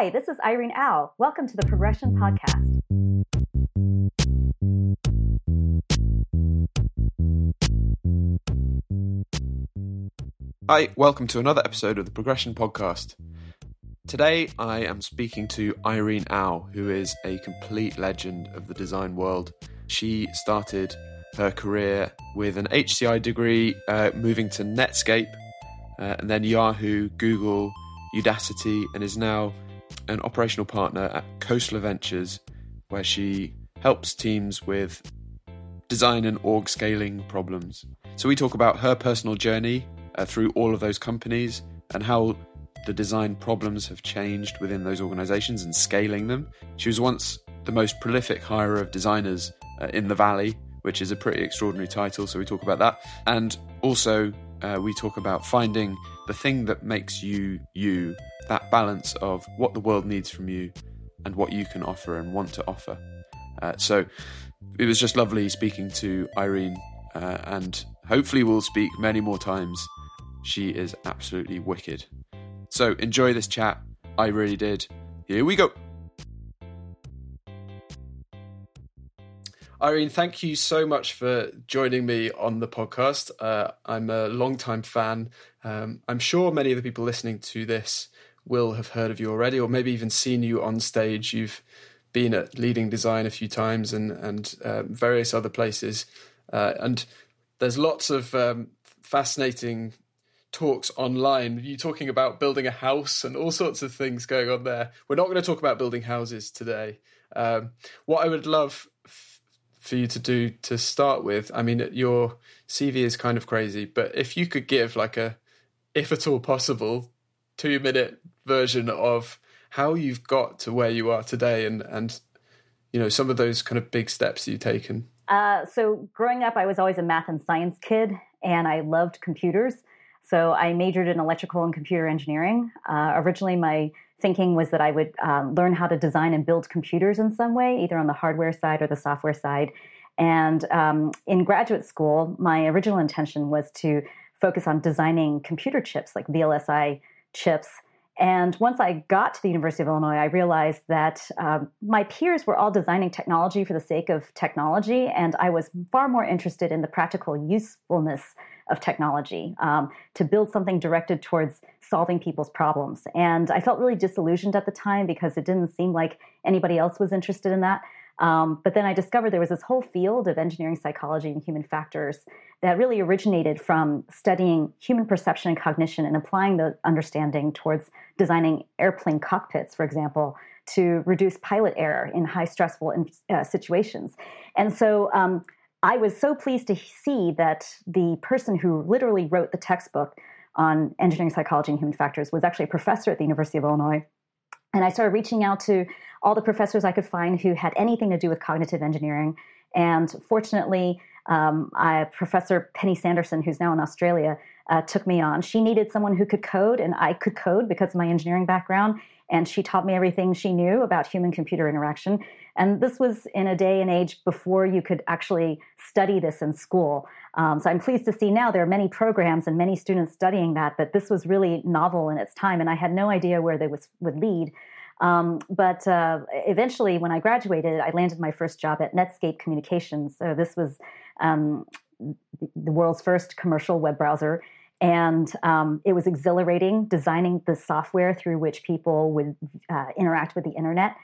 Hi, this is Irene Au. Welcome to the Progression Podcast. Hi, welcome to another episode of the Progression Podcast. Today I am speaking to Irene Au, who is a complete legend of the design world. She started her career with an HCI degree, uh, moving to Netscape, uh, and then Yahoo, Google, Udacity, and is now an operational partner at Khosla Ventures, where she helps teams with design and org scaling problems. So we talk about her personal journey uh, through all of those companies and how the design problems have changed within those organizations and scaling them. She was once the most prolific hirer of designers uh, in the Valley, which is a pretty extraordinary title. So we talk about that. And also, uh, we talk about finding the thing that makes you you, that balance of what the world needs from you and what you can offer and want to offer. Uh, so it was just lovely speaking to Irene, uh, and hopefully, we'll speak many more times. She is absolutely wicked. So enjoy this chat. I really did. Here we go. Irene, thank you so much for joining me on the podcast. Uh, I'm a long-time fan. Um, I'm sure many of the people listening to this will have heard of you already, or maybe even seen you on stage. You've been at Leading Design a few times and and uh, various other places, uh, and there's lots of um, fascinating talks online. You talking about building a house and all sorts of things going on there. We're not going to talk about building houses today. Um, what I would love for you to do to start with? I mean, your CV is kind of crazy, but if you could give like a, if at all possible, two minute version of how you've got to where you are today and, and, you know, some of those kind of big steps you've taken. Uh, so growing up, I was always a math and science kid and I loved computers. So I majored in electrical and computer engineering. Uh, originally, my thinking was that I would um, learn how to design and build computers in some way, either on the hardware side or the software side. And um, in graduate school, my original intention was to focus on designing computer chips, like VLSI chips. And once I got to the University of Illinois, I realized that um, my peers were all designing technology for the sake of technology, and I was far more interested in the practical usefulness of technology um, to build something directed towards solving people's problems. And I felt really disillusioned at the time because it didn't seem like anybody else was interested in that. Um, but then I discovered there was this whole field of engineering psychology and human factors that really originated from studying human perception and cognition and applying the understanding towards designing airplane cockpits, for example, to reduce pilot error in high stressful uh, situations. And so um, I was so pleased to see that the person who literally wrote the textbook on engineering psychology and human factors was actually a professor at the University of Illinois. And I started reaching out to all the professors I could find who had anything to do with cognitive engineering. And fortunately, um, I, Professor Penny Sanderson, who's now in Australia, uh, took me on. She needed someone who could code, and I could code because of my engineering background. And she taught me everything she knew about human computer interaction. And this was in a day and age before you could actually study this in school. Um, so I'm pleased to see now there are many programs and many students studying that, but this was really novel in its time, and I had no idea where they was, would lead. Um, but uh, eventually, when I graduated, I landed my first job at Netscape Communications. So this was um, the world's first commercial web browser. And um, it was exhilarating designing the software through which people would uh, interact with the internet.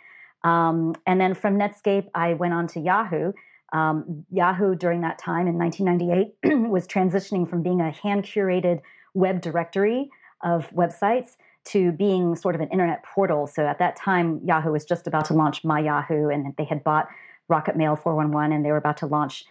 Um, and then from Netscape, I went on to Yahoo. Um, Yahoo during that time in 1998 was transitioning from being a hand curated web directory of websites to being sort of an internet portal. So at that time, Yahoo was just about to launch My Yahoo, and they had bought Rocket Mail 411, and they were about to launch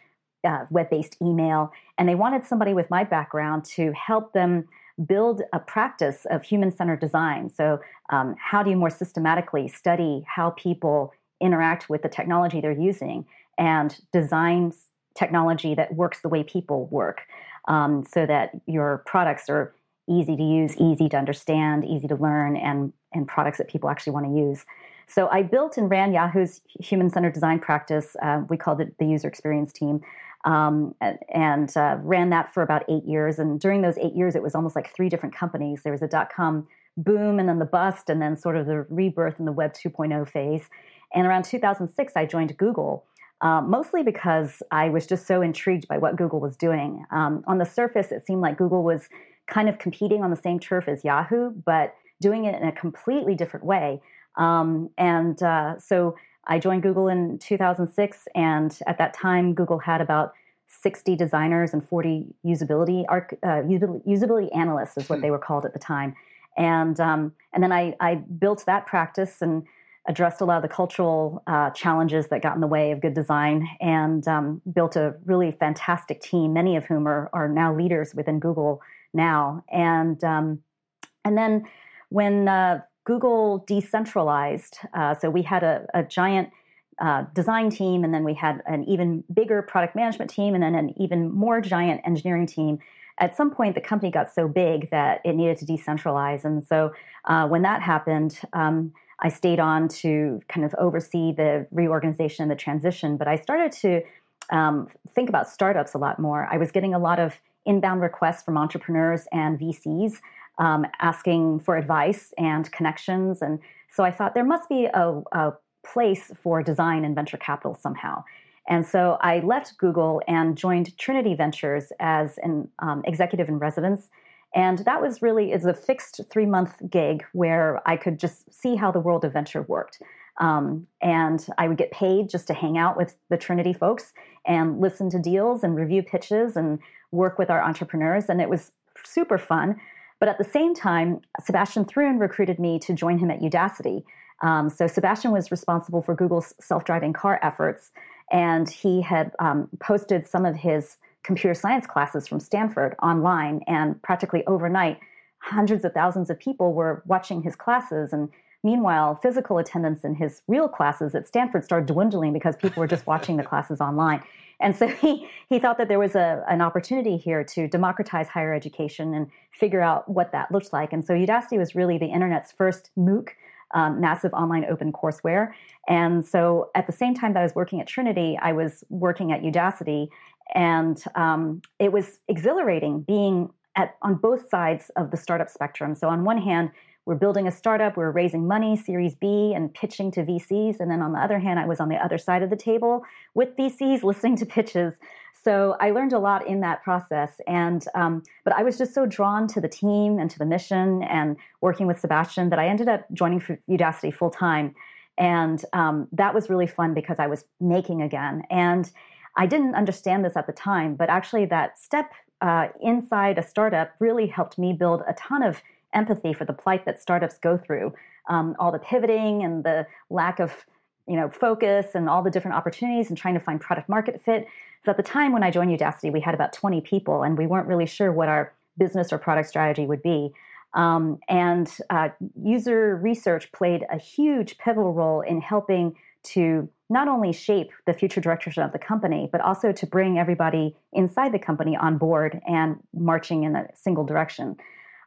uh, web based email. And they wanted somebody with my background to help them build a practice of human centered design. So, um, how do you more systematically study how people interact with the technology they're using and design technology that works the way people work um, so that your products are easy to use, easy to understand, easy to learn, and, and products that people actually want to use. So I built and ran Yahoo's human centered design practice. Uh, we called it the user experience team um, and uh, ran that for about eight years. And during those eight years, it was almost like three different companies. There was a dot com boom and then the bust and then sort of the rebirth in the Web 2.0 phase. And around 2006, I joined Google. Uh, mostly because I was just so intrigued by what Google was doing. Um, on the surface, it seemed like Google was kind of competing on the same turf as Yahoo, but doing it in a completely different way. Um, and uh, so I joined Google in 2006, and at that time, Google had about 60 designers and 40 usability uh, usability analysts is what hmm. they were called at the time. And um, and then I, I built that practice and addressed a lot of the cultural uh, challenges that got in the way of good design and um, built a really fantastic team, many of whom are, are now leaders within Google now. And, um, and then when uh, Google decentralized. Uh, so we had a, a giant uh, design team, and then we had an even bigger product management team, and then an even more giant engineering team. At some point, the company got so big that it needed to decentralize. And so uh, when that happened, um, I stayed on to kind of oversee the reorganization and the transition. But I started to um, think about startups a lot more. I was getting a lot of inbound requests from entrepreneurs and VCs um, asking for advice and connections. And so I thought there must be a, a place for design and venture capital somehow. And so I left Google and joined Trinity Ventures as an um, executive in residence. And that was really is a fixed three month gig where I could just see how the world of venture worked. Um, and I would get paid just to hang out with the Trinity folks and listen to deals and review pitches and work with our entrepreneurs. And it was super fun. But at the same time, Sebastian Thrun recruited me to join him at Udacity. Um, so Sebastian was responsible for Google's self-driving car efforts, and he had um, posted some of his computer science classes from Stanford online, and practically overnight, hundreds of thousands of people were watching his classes. And meanwhile, physical attendance in his real classes at Stanford started dwindling because people were just watching the classes online. And so he, he thought that there was a, an opportunity here to democratize higher education and figure out what that looked like. And so Udacity was really the internet's first MOOC, um, massive online open courseware. And so at the same time that I was working at Trinity, I was working at Udacity. And um, it was exhilarating being at, on both sides of the startup spectrum. So on one hand, we're building a startup, we're raising money, Series B, and pitching to VCs. And then on the other hand, I was on the other side of the table with VCs, listening to pitches. So I learned a lot in that process. And um, but I was just so drawn to the team and to the mission and working with Sebastian that I ended up joining Udacity full time. And um, that was really fun because I was making again. And I didn't understand this at the time, but actually that step uh, inside a startup really helped me build a ton of empathy for the plight that startups go through, um, all the pivoting and the lack of you know focus and all the different opportunities and trying to find product market fit. So at the time when I joined Udacity, we had about 20 people, and we weren't really sure what our business or product strategy would be. Um, and uh, user research played a huge pivotal role in helping to not only shape the future direction of the company, but also to bring everybody inside the company on board and marching in a single direction.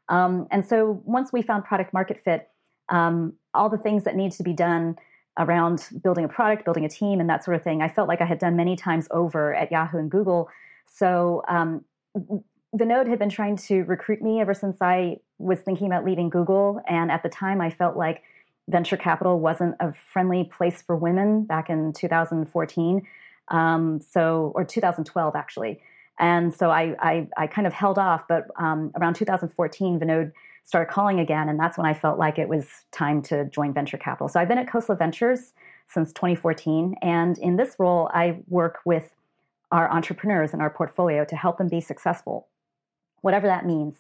Um, and so once we found product market fit, um, all the things that needs to be done around building a product, building a team, and that sort of thing, I felt like I had done many times over at Yahoo and Google. So um, Vinod had been trying to recruit me ever since I was thinking about leaving Google. And at the time, I felt like venture capital wasn't a friendly place for women back in 2014. Um, so, or 2012, actually. And so I, I, I kind of held off, but um, around 2014, Vinod started calling again, and that's when I felt like it was time to join venture capital. So I've been at Khosla Ventures since 2014, and in this role, I work with our entrepreneurs in our portfolio to help them be successful, whatever that means.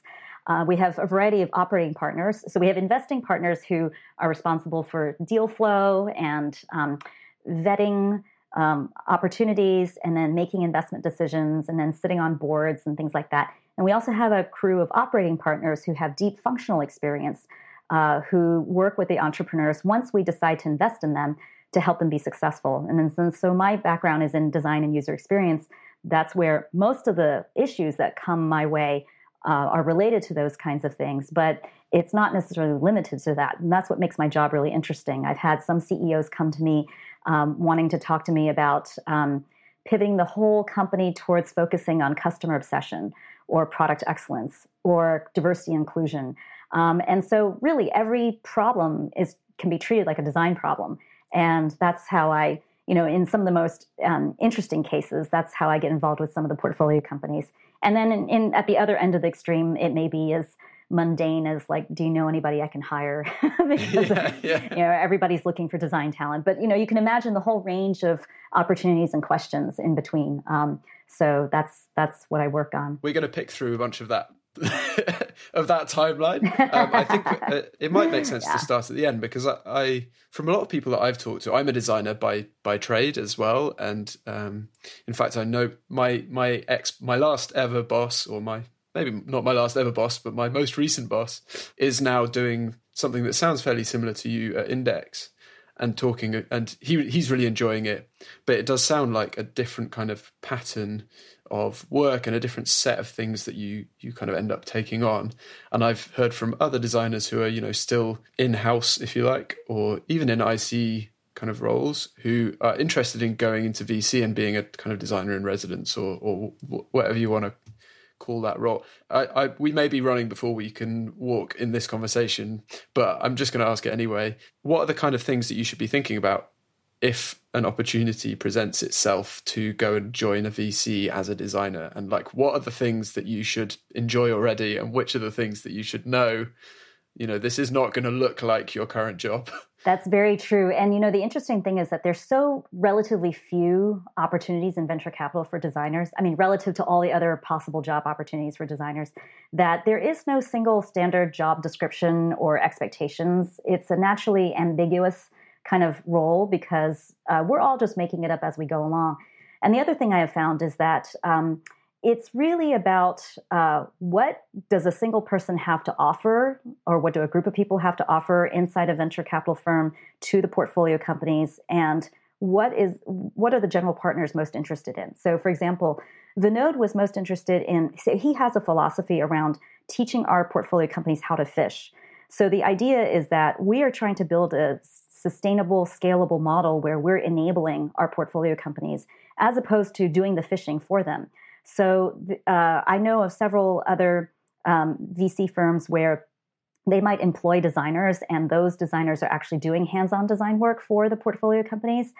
Uh, we have a variety of operating partners. So we have investing partners who are responsible for deal flow and um, vetting um, opportunities and then making investment decisions and then sitting on boards and things like that. And we also have a crew of operating partners who have deep functional experience uh, who work with the entrepreneurs once we decide to invest in them to help them be successful. And then since so my background is in design and user experience, that's where most of the issues that come my way uh, are related to those kinds of things. But it's not necessarily limited to that. And that's what makes my job really interesting. I've had some CEOs come to me um, wanting to talk to me about um, pivoting the whole company towards focusing on customer obsession or product excellence or diversity inclusion. Um, and so, really, every problem is can be treated like a design problem, and that's how I, you know, in some of the most um, interesting cases, that's how I get involved with some of the portfolio companies. And then, in, in, at the other end of the extreme, it may be as mundane as like, do you know anybody I can hire? because yeah, yeah. you know everybody's looking for design talent. But you know, you can imagine the whole range of opportunities and questions in between. Um, so that's that's what I work on. We're going to pick through a bunch of that of that timeline. Um, I think uh, it might make sense yeah. to start at the end because I, I, from a lot of people that I've talked to, I'm a designer by by trade as well, and um, in fact, I know my my ex, my last ever boss, or my maybe not my last ever boss, but my most recent boss is now doing something that sounds fairly similar to you at Index and talking and he he's really enjoying it but it does sound like a different kind of pattern of work and a different set of things that you you kind of end up taking on. And i've heard from other designers who are you know still in house if you like or even in ic kind of roles who are interested in going into vc and being a kind of designer in residence or or whatever you want to call that role. I, I, we may be running before we can walk in this conversation, but I'm just going to ask it anyway. What are the kind of things that you should be thinking about if an opportunity presents itself to go and join a VC as a designer? And like, what are the things that you should enjoy already, and which are the things that you should know? You know, this is not going to look like your current job. That's very true. And you know, the interesting thing is that there's so relatively few opportunities in venture capital for designers. I mean, relative to all the other possible job opportunities for designers, that there is no single standard job description or expectations. It's a naturally ambiguous kind of role because uh, we're all just making it up as we go along. And the other thing I have found is that um, it's really about uh, what does a single person have to offer or what do a group of people have to offer inside a venture capital firm to the portfolio companies? And what is what are the general partners most interested in? So for example vinod was most interested in so he has a philosophy around teaching our portfolio companies how to fish. So the idea is that we are trying to build a sustainable scalable model where we're enabling our portfolio companies as opposed to doing the fishing for them so uh, I know of several other um, VC firms where they might employ designers, and those designers are actually doing hands on design work for the portfolio companies.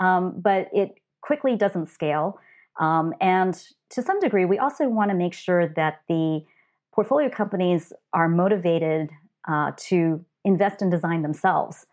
Um, but it quickly doesn't scale. Um, and to some degree, we also want to make sure that the portfolio companies are motivated uh, to invest in design themselves.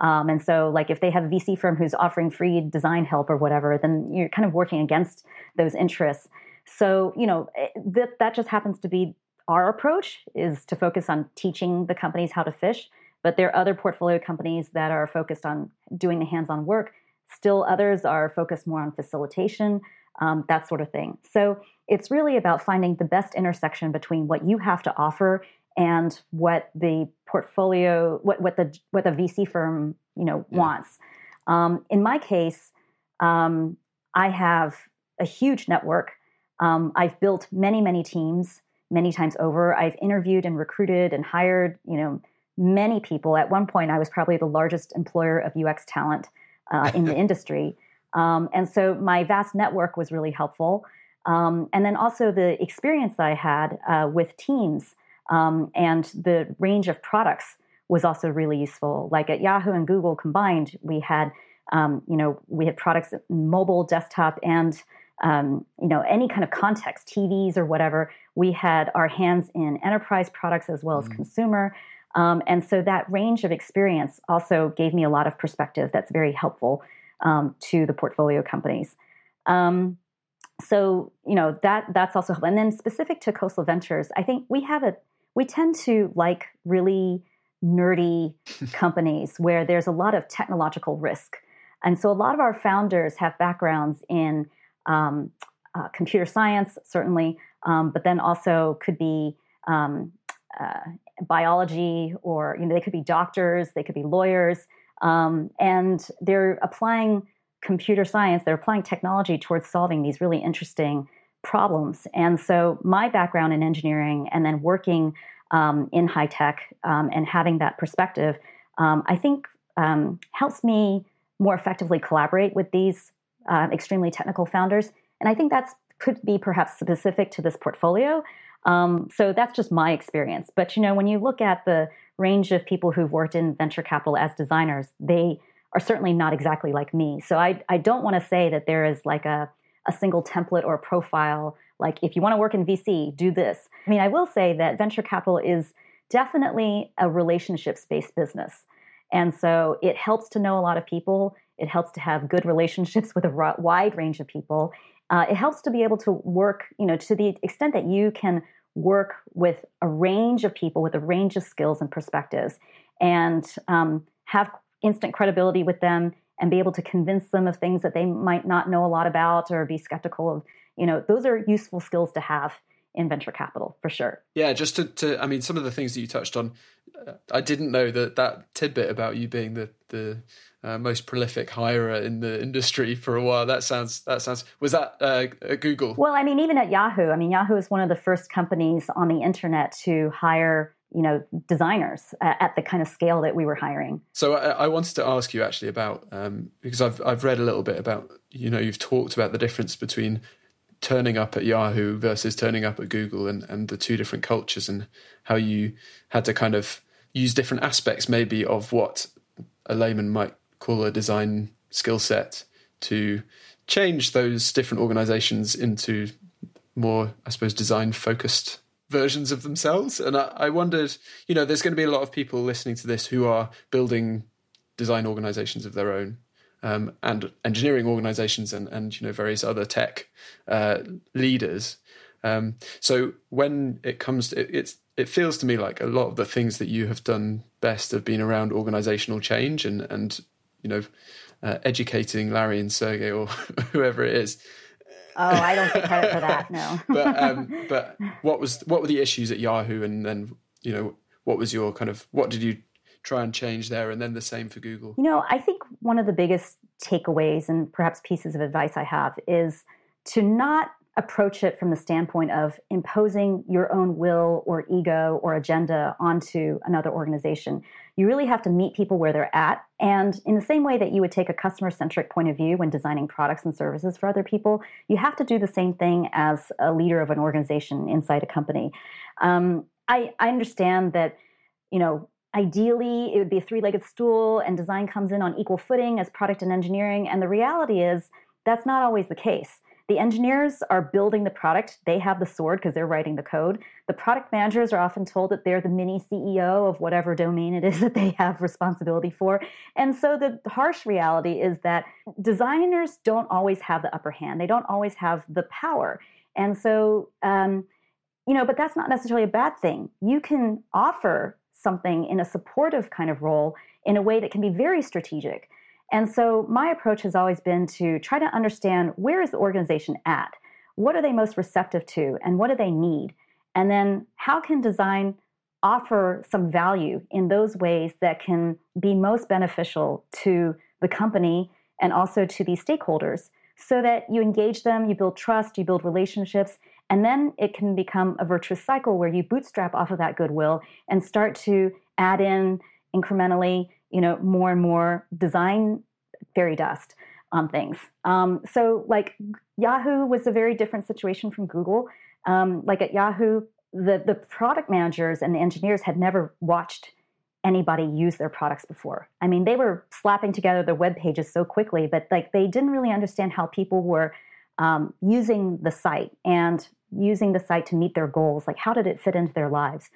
Um, and so, like, if they have a VC firm who's offering free design help or whatever, then you're kind of working against those interests. So, you know, eh, that, that just happens to be our approach is to focus on teaching the companies how to fish. But there are other portfolio companies that are focused on doing the hands on work. Still, others are focused more on facilitation, um, that sort of thing. So, it's really about finding the best intersection between what you have to offer and what the portfolio, what, what the what the VC firm you know yeah. wants. Um, in my case, um, I have a huge network um, I've built many, many teams many times over. I've interviewed and recruited and hired, you know, many people. At one point, I was probably the largest employer of UX talent uh, in the industry. Um, and so my vast network was really helpful. Um, and then also the experience that I had uh, with teams um, and the range of products was also really useful. Like at Yahoo and Google combined, we had, um, you know, we had products mobile, desktop, and um, you know, any kind of context, TVs or whatever. We had our hands in enterprise products as well as mm-hmm. consumer. Um, and so that range of experience also gave me a lot of perspective that's very helpful um, to the portfolio companies. Um, so you know that that's also helpful. And then specific to Khosla Ventures, I think we have a we tend to like really nerdy companies where there's a lot of technological risk. And so a lot of our founders have backgrounds in um, uh, computer science, certainly, um, but then also could be um, uh, biology, or you know, they could be doctors, they could be lawyers, um, and they're applying computer science, they're applying technology towards solving these really interesting problems. And so, my background in engineering, and then working um, in high tech, um, and having that perspective, I think helps me more effectively collaborate with these uh, extremely technical founders. And I think that's could be perhaps specific to this portfolio. Um, so that's just my experience. But you know, when you look at the range of people who've worked in venture capital as designers, they are certainly not exactly like me. So I, I don't want to say that there is like a, a single template or profile. Like if you want to work in VC, do this. I mean, I will say that venture capital is definitely a relationships based business. And so it helps to know a lot of people. It helps to have good relationships with a wide range of people. Uh, it helps to be able to work, you know, to the extent that you can work with a range of people with a range of skills and perspectives and um, have instant credibility with them and be able to convince them of things that they might not know a lot about or be skeptical of you know those are useful skills to have in venture capital for sure yeah just to, to i mean some of the things that you touched on uh, i didn't know that that tidbit about you being the the uh, most prolific hirer in the industry for a while that sounds that sounds was that uh, at google well i mean even at yahoo i mean yahoo is one of the first companies on the internet to hire you know designers uh, at the kind of scale that we were hiring. So I, I wanted to ask you actually about um, because I've I've read a little bit about you know you've talked about the difference between turning up at Yahoo versus turning up at Google and and the two different cultures and how you had to kind of use different aspects maybe of what a layman might call a design skill set to change those different organizations into more I suppose design focused versions of themselves. And I, I wondered, you know, there's going to be a lot of people listening to this who are building design organizations of their own. Um, and engineering organizations and, and you know various other tech uh, leaders. Um, so when it comes to it, it's it feels to me like a lot of the things that you have done best have been around organizational change and and you know uh, educating Larry and Sergey or whoever it is Oh, I don't take credit for that. No. but um, but what was what were the issues at Yahoo, and then you know what was your kind of what did you try and change there, and then the same for Google? You know, I think one of the biggest takeaways and perhaps pieces of advice I have is to not approach it from the standpoint of imposing your own will or ego or agenda onto another organization. You really have to meet people where they're at. And in the same way that you would take a customer centric point of view when designing products and services for other people, you have to do the same thing as a leader of an organization inside a company. Um, I, I understand that, you know, ideally it would be a three legged stool and design comes in on equal footing as product and engineering. And the reality is that's not always the case. The engineers are building the product. They have the sword because they're writing the code. The product managers are often told that they're the mini CEO of whatever domain it is that they have responsibility for. And so the harsh reality is that designers don't always have the upper hand, they don't always have the power. And so, um, you know, but that's not necessarily a bad thing. You can offer something in a supportive kind of role in a way that can be very strategic. And so my approach has always been to try to understand where is the organization at? What are they most receptive to and what do they need? And then how can design offer some value in those ways that can be most beneficial to the company and also to these stakeholders so that you engage them, you build trust, you build relationships, and then it can become a virtuous cycle where you bootstrap off of that goodwill and start to add in incrementally you know, more and more design fairy dust on things. Um, so, like Yahoo was a very different situation from Google. Um, like at Yahoo, the the product managers and the engineers had never watched anybody use their products before. I mean, they were slapping together their web pages so quickly, but like they didn't really understand how people were um, using the site and using the site to meet their goals. Like, how did it fit into their lives?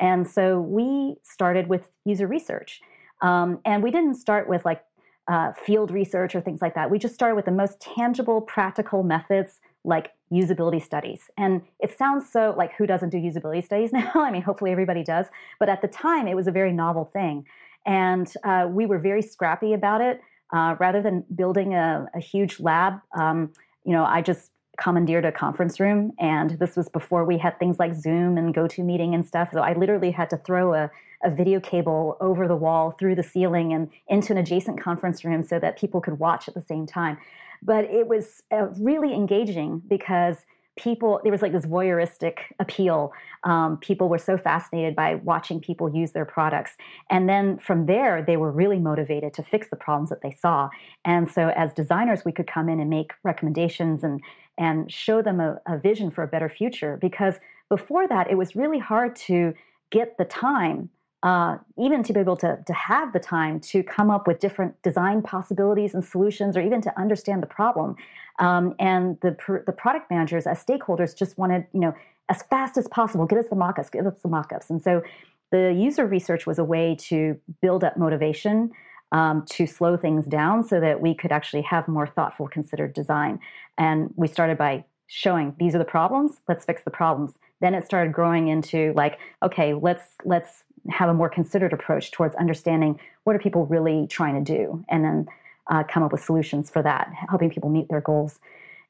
And so we started with user research. Um, and we didn't start with like uh, field research or things like that. We just started with the most tangible, practical methods like usability studies. And it sounds so like who doesn't do usability studies now? I mean, hopefully everybody does. But at the time, it was a very novel thing. And uh, we were very scrappy about it. Uh, rather than building a, a huge lab, um, you know, I just commandeered a conference room. And this was before we had things like Zoom and GoToMeeting and stuff. So I literally had to throw a, a video cable over the wall, through the ceiling, and into an adjacent conference room so that people could watch at the same time. But it was uh, really engaging because people there was like this voyeuristic appeal um, people were so fascinated by watching people use their products and then from there they were really motivated to fix the problems that they saw and so as designers we could come in and make recommendations and and show them a, a vision for a better future because before that, it was really hard to get the time uh, even to be able to, to have the time to come up with different design possibilities and solutions or even to understand the problem. Um, and the, the product managers as stakeholders just wanted you know as fast as possible get us the mock-ups get us the mock-ups. And so the user research was a way to build up motivation um, to slow things down so that we could actually have more thoughtful considered design. And we started by showing these are the problems let's fix the problems. Then it started growing into like okay let's let's have a more considered approach towards understanding what are people really trying to do? And then uh, come up with solutions for that helping people meet their goals.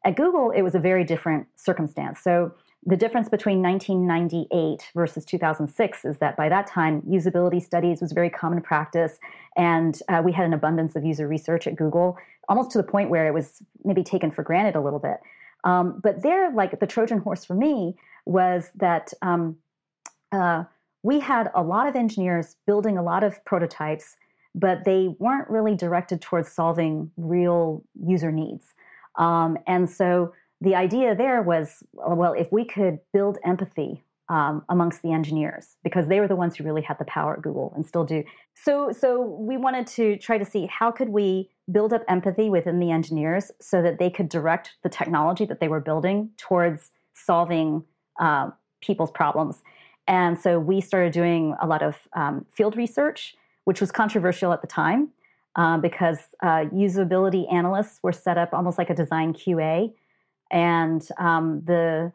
At google it was a very different circumstance. So the difference between 1998 versus 2006 is that by that time usability studies was very common practice and uh, we had an abundance of user research at google almost to the point where it was maybe taken for granted a little bit um, but there like the trojan horse for me was that um, uh, we had a lot of engineers building a lot of prototypes, but they weren't really directed towards solving real user needs. Um, and so the idea there was well, if we could build empathy um, amongst the engineers, because they were the ones who really had the power at Google and still do. So, so we wanted to try to see how could we build up empathy within the engineers so that they could direct the technology that they were building towards solving uh, people's problems. And so we started doing a lot of um, field research, which was controversial at the time uh, because uh, usability analysts were set up almost like a design QA. And um, the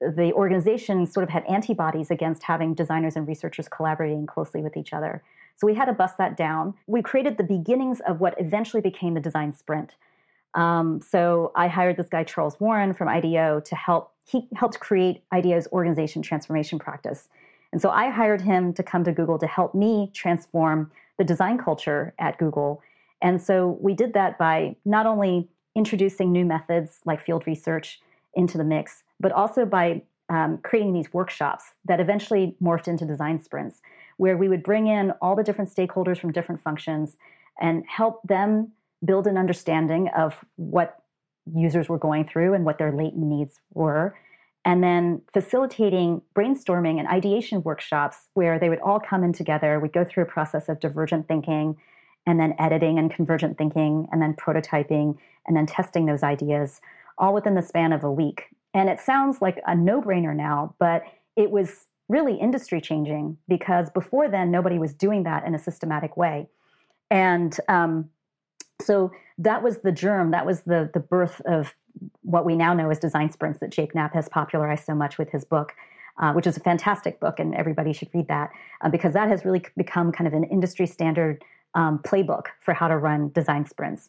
the organization sort of had antibodies against having designers and researchers collaborating closely with each other. So we had to bust that down. We created the beginnings of what eventually became the design sprint. Um, so I hired this guy, Charles Warren from IDEO, to help he helped create IDEO's organization transformation practice. And so I hired him to come to Google to help me transform the design culture at Google. And so we did that by not only introducing new methods like field research into the mix, but also by um, creating these workshops that eventually morphed into design sprints, where we would bring in all the different stakeholders from different functions and help them build an understanding of what users were going through and what their latent needs were. And then facilitating brainstorming and ideation workshops where they would all come in together. We'd go through a process of divergent thinking and then editing and convergent thinking and then prototyping and then testing those ideas all within the span of a week. And it sounds like a no brainer now, but it was really industry changing because before then, nobody was doing that in a systematic way. And um, so that was the germ, that was the, the birth of what we now know as design sprints that Jake Knapp has popularized so much with his book. Uh, which is a fantastic book, and everybody should read that uh, because that has really become kind of an industry standard um, playbook for how to run design sprints.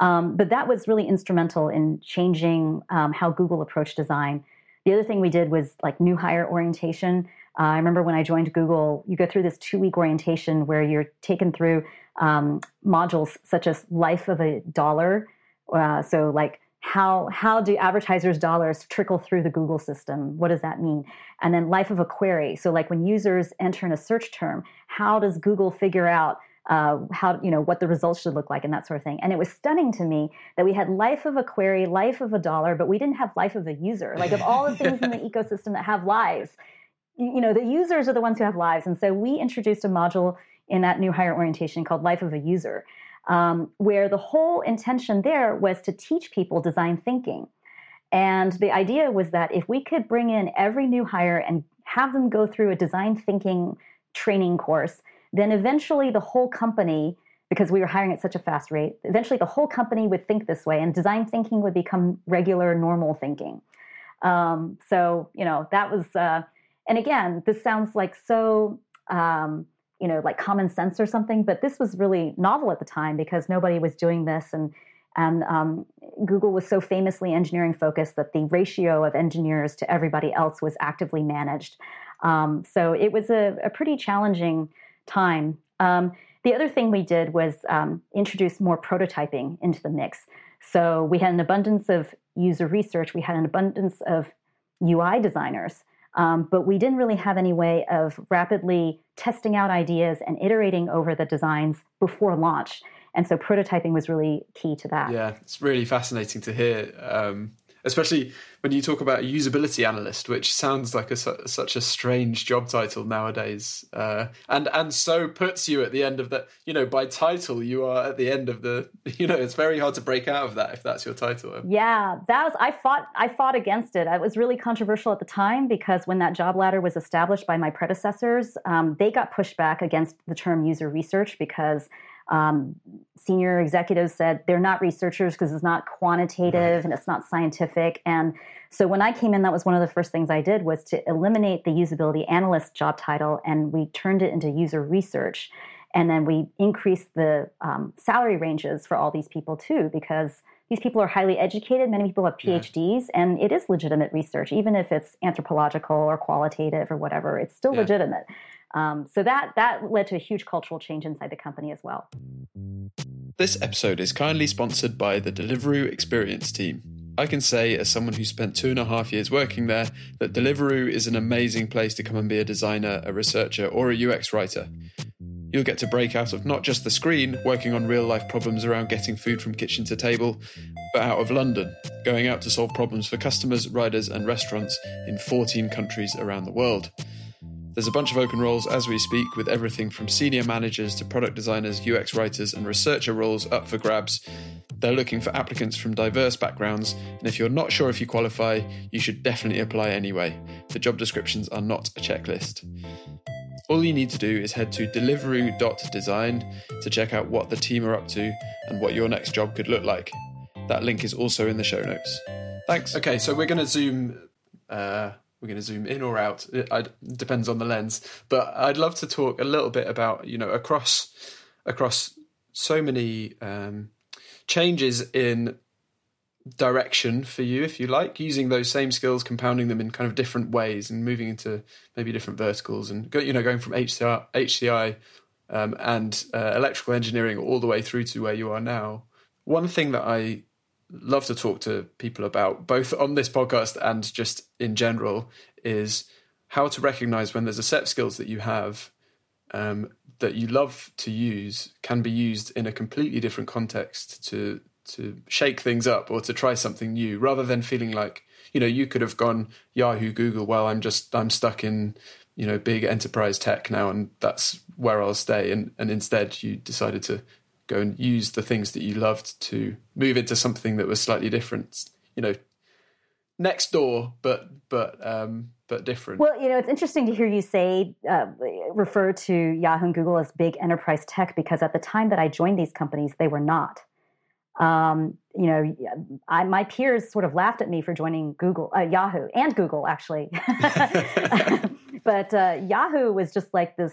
Um, but that was really instrumental in changing um, how Google approached design. The other thing we did was like new hire orientation. Uh, I remember when I joined Google, you go through this two week orientation where you're taken through um, modules such as life of a dollar. Uh, so, like, how, how do advertisers' dollars trickle through the Google system? What does that mean? And then life of a query. So, like, when users enter in a search term, how does Google figure out uh, how you know what the results should look like and that sort of thing. And it was stunning to me that we had life of a query, life of a dollar, but we didn't have life of a user. Like of all the things in the ecosystem that have lives, you know, the users are the ones who have lives. And so we introduced a module in that new hire orientation called Life of a User, um, where the whole intention there was to teach people design thinking. And the idea was that if we could bring in every new hire and have them go through a design thinking training course, then eventually the whole company, because we were hiring at such a fast rate, eventually the whole company would think this way and design thinking would become regular, normal thinking. Um, so, you know, that was. Uh, and again, this sounds like so, um, you know, like common sense or something, but this was really novel at the time because nobody was doing this. And, and um, Google was so famously engineering focused that the ratio of engineers to everybody else was actively managed. Um, so it was a, a pretty challenging time. Um, the other thing we did was um, introduce more prototyping into the mix. So we had an abundance of user research, we had an abundance of UI designers. Um, but we didn't really have any way of rapidly testing out ideas and iterating over the designs before launch. And so prototyping was really key to that. Yeah, it's really fascinating to hear. Um, especially when you talk about a usability analyst, which sounds like a, such a strange job title nowadays, uh, and and so puts you at the end of the, you know, by title you are at the end of the, you know, it's very hard to break out of that if that's your title. Yeah, that was I fought I fought against it. It was really controversial at the time because when that job ladder was established by my predecessors, um, they got pushed back against the term user research because um, senior executives said they're not researchers because it's not quantitative and it's not scientific. And so when I came in, that was one of the first things I did was to eliminate the usability analyst job title, and we turned it into user research. And then we increased the um, salary ranges for all these people too, because these people are highly educated. Many people have PhDs, yeah. and it is legitimate research, even if it's anthropological or qualitative or whatever. It's still yeah. legitimate. Um, so that that led to a huge cultural change inside the company as well. This episode is kindly sponsored by the Deliveroo Experience team. I can say, as someone who spent two and a half years working there, that Deliveroo is an amazing place to come and be a designer, a researcher, or a UX writer. You'll get to break out of not just the screen, working on real life problems around getting food from kitchen to table, but out of London, going out to solve problems for customers, riders, and restaurants in 14 countries around the world. There's a bunch of open roles as we speak, with everything from senior managers to product designers, UX writers, and researcher roles up for grabs. They're looking for applicants from diverse backgrounds, and if you're not sure if you qualify, you should definitely apply anyway. The job descriptions are not a checklist. All you need to do is head to deliveroo.design to check out what the team are up to and what your next job could look like. That link is also in the show notes. Thanks. Okay, so we're going to zoom uh, we're going to zoom in or out. It, it, depends on the lens. But I'd love to talk a little bit about you know across across so many um, changes in direction for you, if you like, using those same skills, compounding them in kind of different ways, and moving into maybe different verticals, and go, you know going from HCI, HCI um, and uh, electrical engineering all the way through to where you are now. One thing that I love to talk to people about, both on this podcast and just in general, is how to recognize when there's a set of skills that you have um, that you love to use can be used in a completely different context to to shake things up or to try something new, rather than feeling like you know you could have gone Yahoo, Google. Well, I'm just I'm stuck in you know big enterprise tech now, and that's where I'll stay. And and instead, you decided to go and use the things that you loved to move into something that was slightly different you know next door but but um but different well you know it's interesting to hear you say uh, refer to yahoo and google as big enterprise tech because at the time that i joined these companies they were not um, you know, I, my peers sort of laughed at me for joining Google, uh, Yahoo, and Google actually. but uh, Yahoo was just like this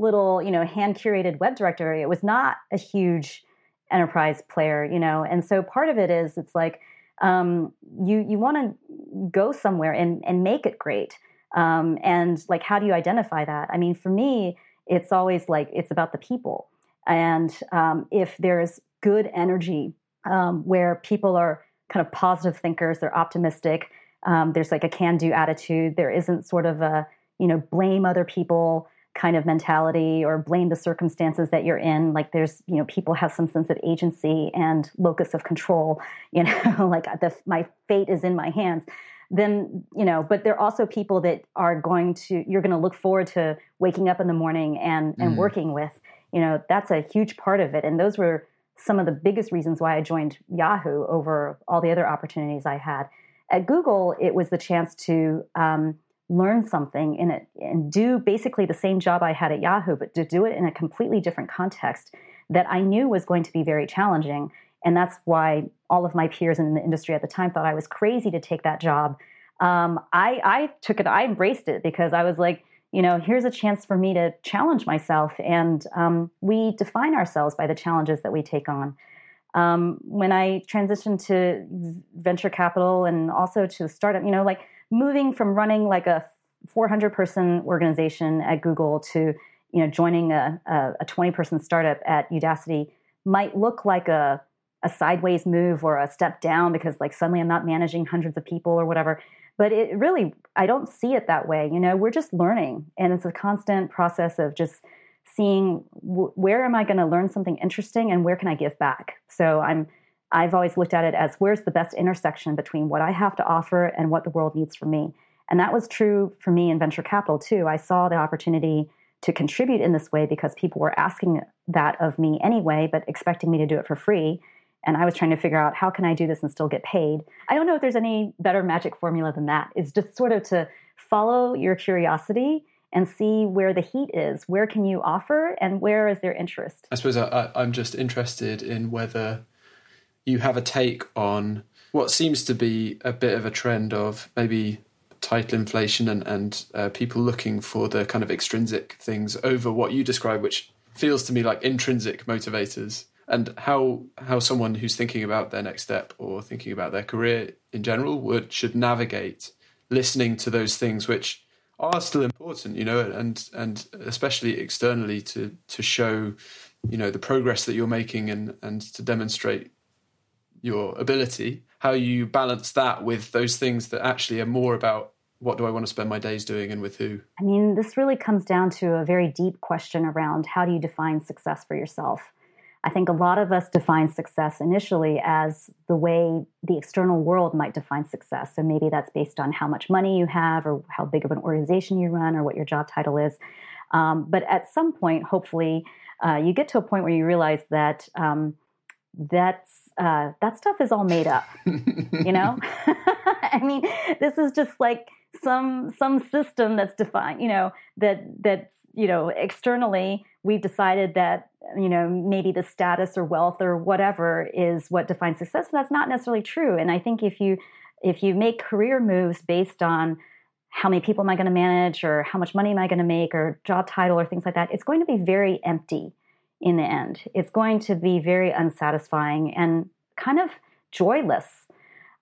little, you know, hand curated web directory. It was not a huge enterprise player, you know. And so part of it is it's like um, you you want to go somewhere and and make it great. Um, and like, how do you identify that? I mean, for me, it's always like it's about the people. And um, if there's good energy um, where people are kind of positive thinkers, they're optimistic. Um, there's like a can-do attitude. There isn't sort of a you know blame other people kind of mentality or blame the circumstances that you're in. Like there's you know people have some sense of agency and locus of control you know like the, my fate is in my hands. Then you know but there are also people that are going to you're going to look forward to waking up in the morning and and mm. working with. You know that's a huge part of it. And those were some of the biggest reasons why i joined yahoo over all the other opportunities i had. At google it was the chance to um, learn something in it and do basically the same job I had at Yahoo, but to do it in a completely different context that I knew was going to be very challenging. And that's why all of my peers in the industry at the time thought I was crazy to take that job. Um, I, I took it, I embraced it because I was like, you know, here's a chance for me to challenge myself. And um, we define ourselves by the challenges that we take on. Um, when I transitioned to venture capital and also to startup, you know, like moving from running like a 400 person organization at Google to you know joining a, a 20 person startup at Udacity might look like a a sideways move or a step down because like suddenly I'm not managing hundreds of people or whatever. But it really, I don't see it that way. You know, we're just learning, and it's a constant process of just seeing w- where am I going to learn something interesting and where can I give back. So I'm I've always looked at it as where's the best intersection between what I have to offer and what the world needs from me. And that was true for me in venture capital too. I saw the opportunity to contribute in this way because people were asking that of me anyway, but expecting me to do it for free. And I was trying to figure out how can I do this and still get paid. I don't know if there's any better magic formula than that. It's just sort of to follow your curiosity and see where the heat is. Where can you offer and where is their interest? I suppose I, I'm just interested in whether you have a take on what seems to be a bit of a trend of maybe title inflation and, and uh, people looking for the kind of extrinsic things over what you describe, which feels to me like intrinsic motivators. And how how someone who's thinking about their next step or thinking about their career in general would should navigate listening to those things which are still important you know and and especially externally to to show you know the progress that you're making and and to demonstrate your ability how you balance that with those things that actually are more about what do I want to spend my days doing and with who? I mean, this really comes down to a very deep question around how do you define success for yourself? I think a lot of us define success initially as the way the external world might define success. So maybe that's based on how much money you have, or how big of an organization you run, or what your job title is. Um, but at some point, hopefully, uh, you get to a point where you realize that um, that's uh, that stuff is all made up. you know, I mean, this is just like some some system that's defined. You know that that you know externally we've decided that you know maybe the status or wealth or whatever is what defines success but that's not necessarily true and i think if you if you make career moves based on how many people am i going to manage or how much money am i going to make or job title or things like that it's going to be very empty in the end. It's going to be very unsatisfying and kind of joyless.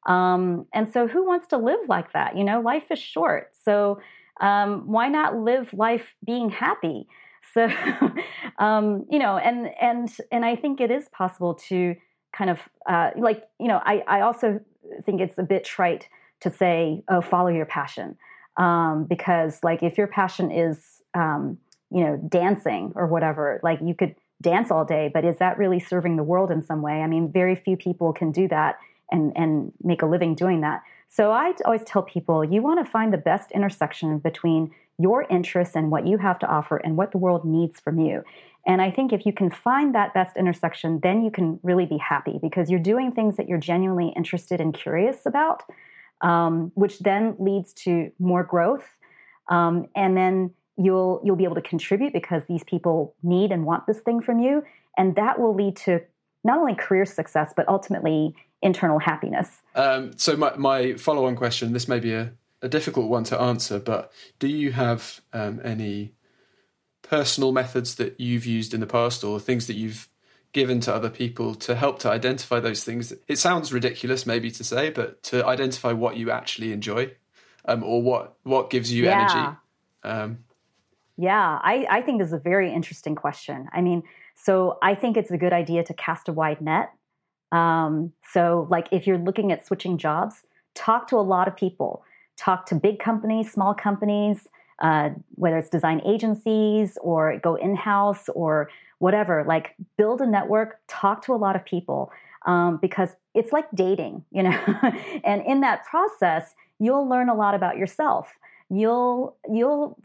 Um, and so who wants to live like that? You know life is short. So um, why not live life being happy? So, um, you know, and and and I think it is possible to kind of uh, like you know, I I also think it's a bit trite to say, oh, follow your passion, um, because like if your passion is um, you know dancing or whatever, like you could dance all day, but is that really serving the world in some way? I mean, very few people can do that and and make a living doing that. So I always tell people you want to find the best intersection between your interests and what you have to offer and what the world needs from you. And I think if you can find that best intersection, then you can really be happy because you're doing things that you're genuinely interested and curious about, um, which then leads to more growth. Um, and then you'll you'll be able to contribute because these people need and want this thing from you, and that will lead to not only career success but ultimately internal happiness. Um, so my my follow on question: This may be a a difficult one to answer, but do you have um, any personal methods that you've used in the past or things that you've given to other people to help to identify those things? It sounds ridiculous, maybe to say, but to identify what you actually enjoy um, or what what gives you yeah. energy. Yeah, I, I think this is a very interesting question. I mean, so I think it's a good idea to cast a wide net. Um, so, like, if you're looking at switching jobs, talk to a lot of people talk to big companies, small companies, uh, whether it's design agencies or go in house or whatever. Like build a network, talk to a lot of people um, because it's like dating, you know. and in that process, you'll learn a lot about yourself. You'll you'll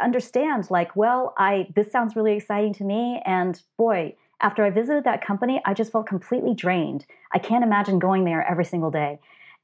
understand like, well, I this sounds really exciting to me, and boy, after I visited that company, I just felt completely drained. I can't imagine going there every single day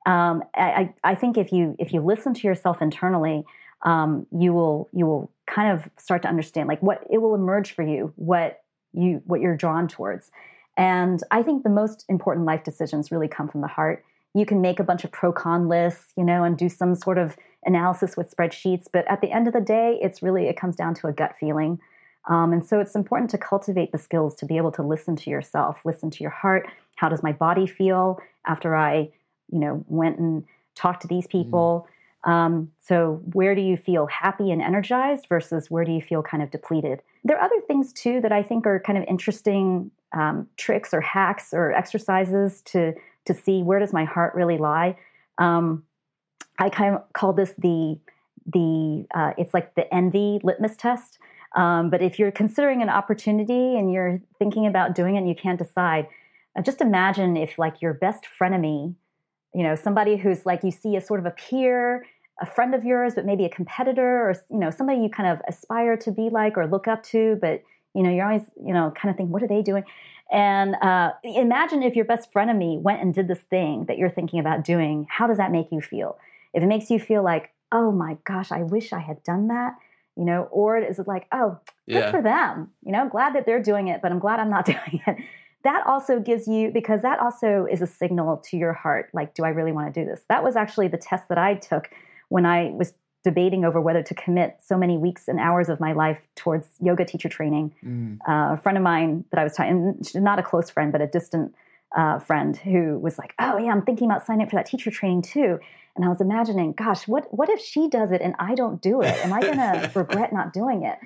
um, I, I think if you if you listen to yourself internally, um, you will you will kind of start to understand like what it will emerge for you, what you what you're drawn towards. And I think the most important life decisions really come from the heart. You can make a bunch of pro con lists, you know, and do some sort of analysis with spreadsheets, but at the end of the day, it's really it comes down to a gut feeling. Um, and so it's important to cultivate the skills to be able to listen to yourself, listen to your heart. How does my body feel after I you know, went and talked to these mm-hmm. people. Mm. Um, so, where do you feel happy and energized versus where do you feel kind of depleted? There are other things too that I think are kind of interesting um, tricks or hacks or exercises to to see where does my heart really lie. Um, I kind of call this the the uh, it's like the envy litmus test. Um, but if you're considering an opportunity and you're thinking about doing it and you can't decide, uh, just imagine if like your best frenemy, you know, somebody who's like you see as sort of a peer, a friend of yours, but maybe a competitor or you know somebody you kind of aspire to be like or look up to, but you know you're always you know kind of think what are they doing, and uh, imagine if your best frenemy went and did this thing that you're thinking about doing. How does that make you feel? If it makes you feel like oh my gosh, I wish I had done that, you know, or is it like oh good yeah. for them, you know, glad that they're doing it, but I'm glad I'm not doing it that also gives you because that also is a signal to your heart like do i really want to do this that was actually the test that i took when I was debating over whether to commit so many weeks and hours of my life towards yoga teacher training. Mm. Uh, a friend of mine that I was talking, not a close friend, but a distant uh, friend who was like, "Oh yeah, I'm thinking about signing up for that teacher training too." And I was imagining, gosh, what what if she does it and I don't do it? Am I going to regret not doing it?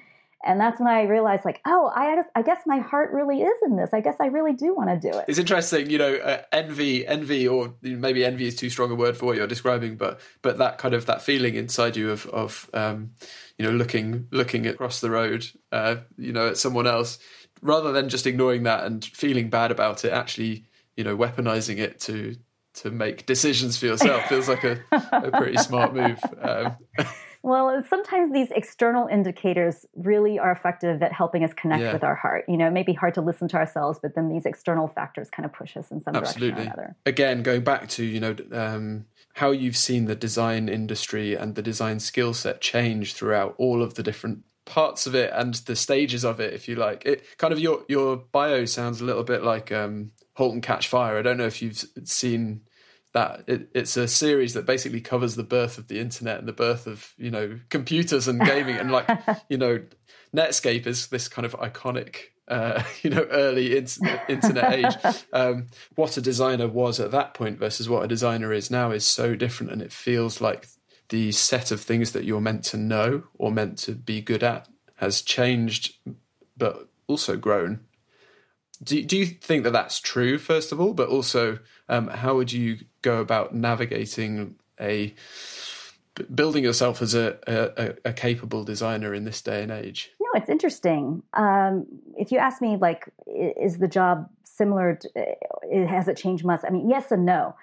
And that's when I realized, like, oh, I, I guess my heart really is in this. I guess I really do want to do it. It's interesting, you know, uh, envy, envy, or maybe envy is too strong a word for what you're describing, but but that kind of that feeling inside you of of um, you know looking looking across the road, uh, you know, at someone else, rather than just ignoring that and feeling bad about it, actually, you know, weaponizing it to to make decisions for yourself feels like a, a pretty smart move. Um, well, sometimes these external indicators really are effective at helping us connect yeah. with our heart. You know, it may be hard to listen to ourselves, but then these external factors kind of push us in some Absolutely. direction or another. Again, going back to, you know, um, how you've seen the design industry and the design skill set change throughout all of the different parts of it and the stages of it, if you like. It kind of your your bio sounds a little bit like um, *Halt and Catch Fire*. I don't know if you've seen that it, it's a series that basically covers the birth of the internet and the birth of you know computers and gaming and like you know Netscape is this kind of iconic uh, you know early in, internet age. Um, what a designer was at that point versus what a designer is now is so different, and it feels like the set of things that you're meant to know or meant to be good at has changed, but also grown. Do, do you think that that's true, first of all? But also, um, how would you go about navigating a building yourself as a, a, a, capable designer in this day and age? No, it's interesting. Um, if you ask me, like, is the job similar? To, uh, has it changed much? I mean, yes and no.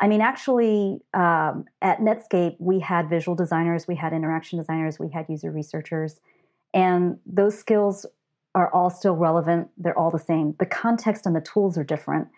I mean, actually, um, at Netscape, we had visual designers, we had interaction designers, we had user researchers, and those skills are all still relevant. They're all the same. The context and the tools are different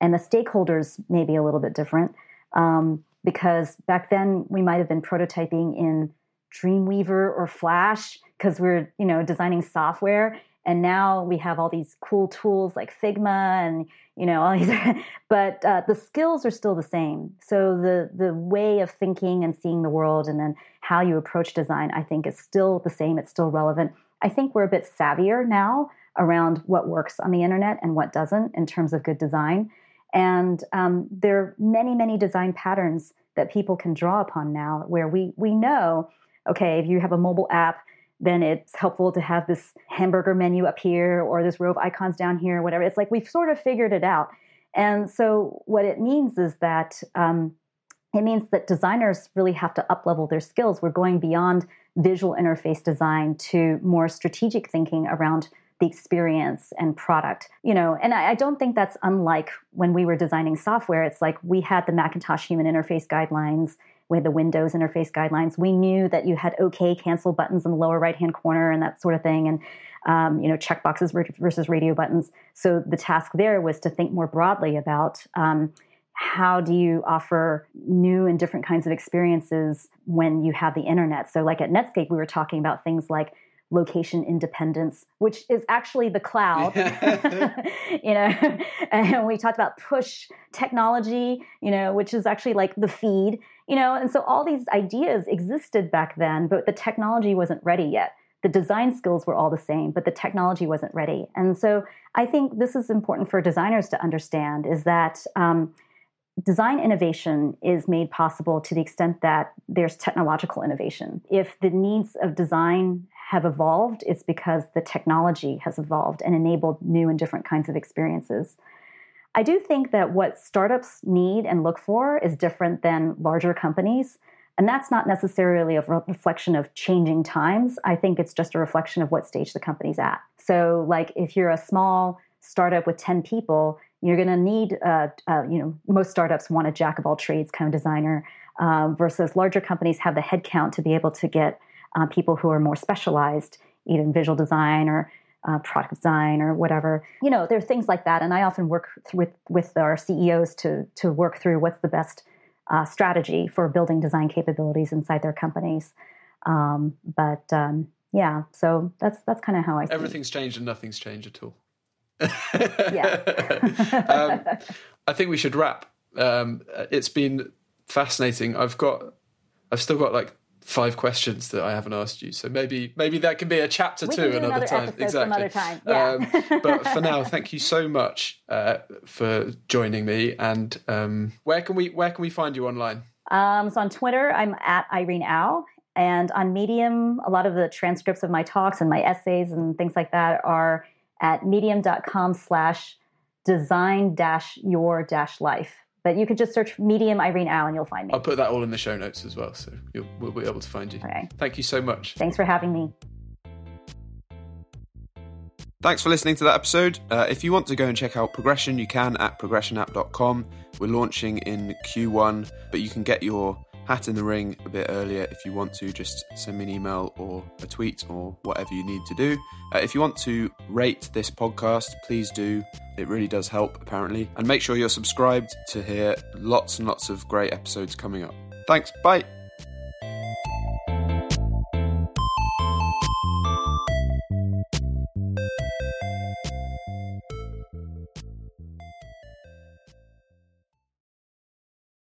and the stakeholders may be a little bit different um, because back then we might have been prototyping in Dreamweaver or Flash because we're you know designing software, and now we have all these cool tools like Figma and you know all these, but uh, the skills are still the same. So the the way of thinking and seeing the world, and then how you approach design, I think is still the same. It's still relevant. I think we're a bit savvier now around what works on the internet and what doesn't in terms of good design. And um, there are many, many design patterns that people can draw upon now where we, we know, okay, if you have a mobile app, then it's helpful to have this hamburger menu up here or this row of icons down here, whatever. It's like we've sort of figured it out. And so what it means is that um, it means that designers really have to uplevel their skills. We're going beyond visual interface design to more strategic thinking around the experience and product you know and I, I, don't think that's unlike when we were designing software. It's like we had the macintosh human interface guidelines we had the windows interface guidelines. We knew that you had okay cancel buttons in the lower right hand corner and that sort of thing and um, you know checkboxes versus radio buttons. So the task there was to think more broadly about um, how do you offer new and different kinds of experiences when you have the internet? So like at netscape we were talking about things like location independence, which is actually the cloud. you know, and we talked about push technology, you know, which is actually like the feed, you know, and so all these ideas existed back then, but the technology wasn't ready yet. The design skills were all the same, but the technology wasn't ready. And so I think this is important for designers to understand is that um, design innovation is made possible to the extent that there's technological innovation. If the needs of design have evolved, is because the technology has evolved and enabled new and different kinds of experiences. I do think that what startups need and look for is different than larger companies. And that's not necessarily a reflection of changing times. I think it's just a reflection of what stage the company's at. So, like, if you're a small startup with 10 people, you're going to need, uh, uh, you know, most startups want a jack of all trades kind of designer, um, versus larger companies have the headcount to be able to get uh, people who are more specialized, either in visual design or uh, product design or whatever. You know, there are things like that, and I often work with with our CEOs to to work through what's the best uh, strategy for building design capabilities inside their companies. Um, but um, yeah, so that's that's kind of how I. Everything's changed and nothing's changed at all. yeah. um, I think we should wrap. Um, it's been fascinating. I've got, I've still got like five questions that I haven't asked you. So maybe maybe that can be a chapter we two another, another, time. Exactly. Another time. Yeah. Um, but for now, thank you so much uh, for joining me. And um, where can we where can we find you online? Um, so on Twitter, I'm at Irene Au. And on Medium, a lot of the transcripts of my talks and my essays and things like that are at medium.com slash design dash your dash life. But you could just search Medium Irene Au and you'll find me. I'll put that all in the show notes as well, so we'll be able to find you. Okay. Thank you so much. Thanks for having me. Thanks for listening to that episode. Uh, if you want to go and check out Progression, you can at progressionapp.com. We're launching in Q1, but you can get your hat in the ring a bit earlier if you want to. Just send me an email or a tweet or whatever you need to do. Uh, if you want to rate this podcast, please do. It really does help, apparently. And make sure you're subscribed to hear lots and lots of great episodes coming up. Thanks. Bye.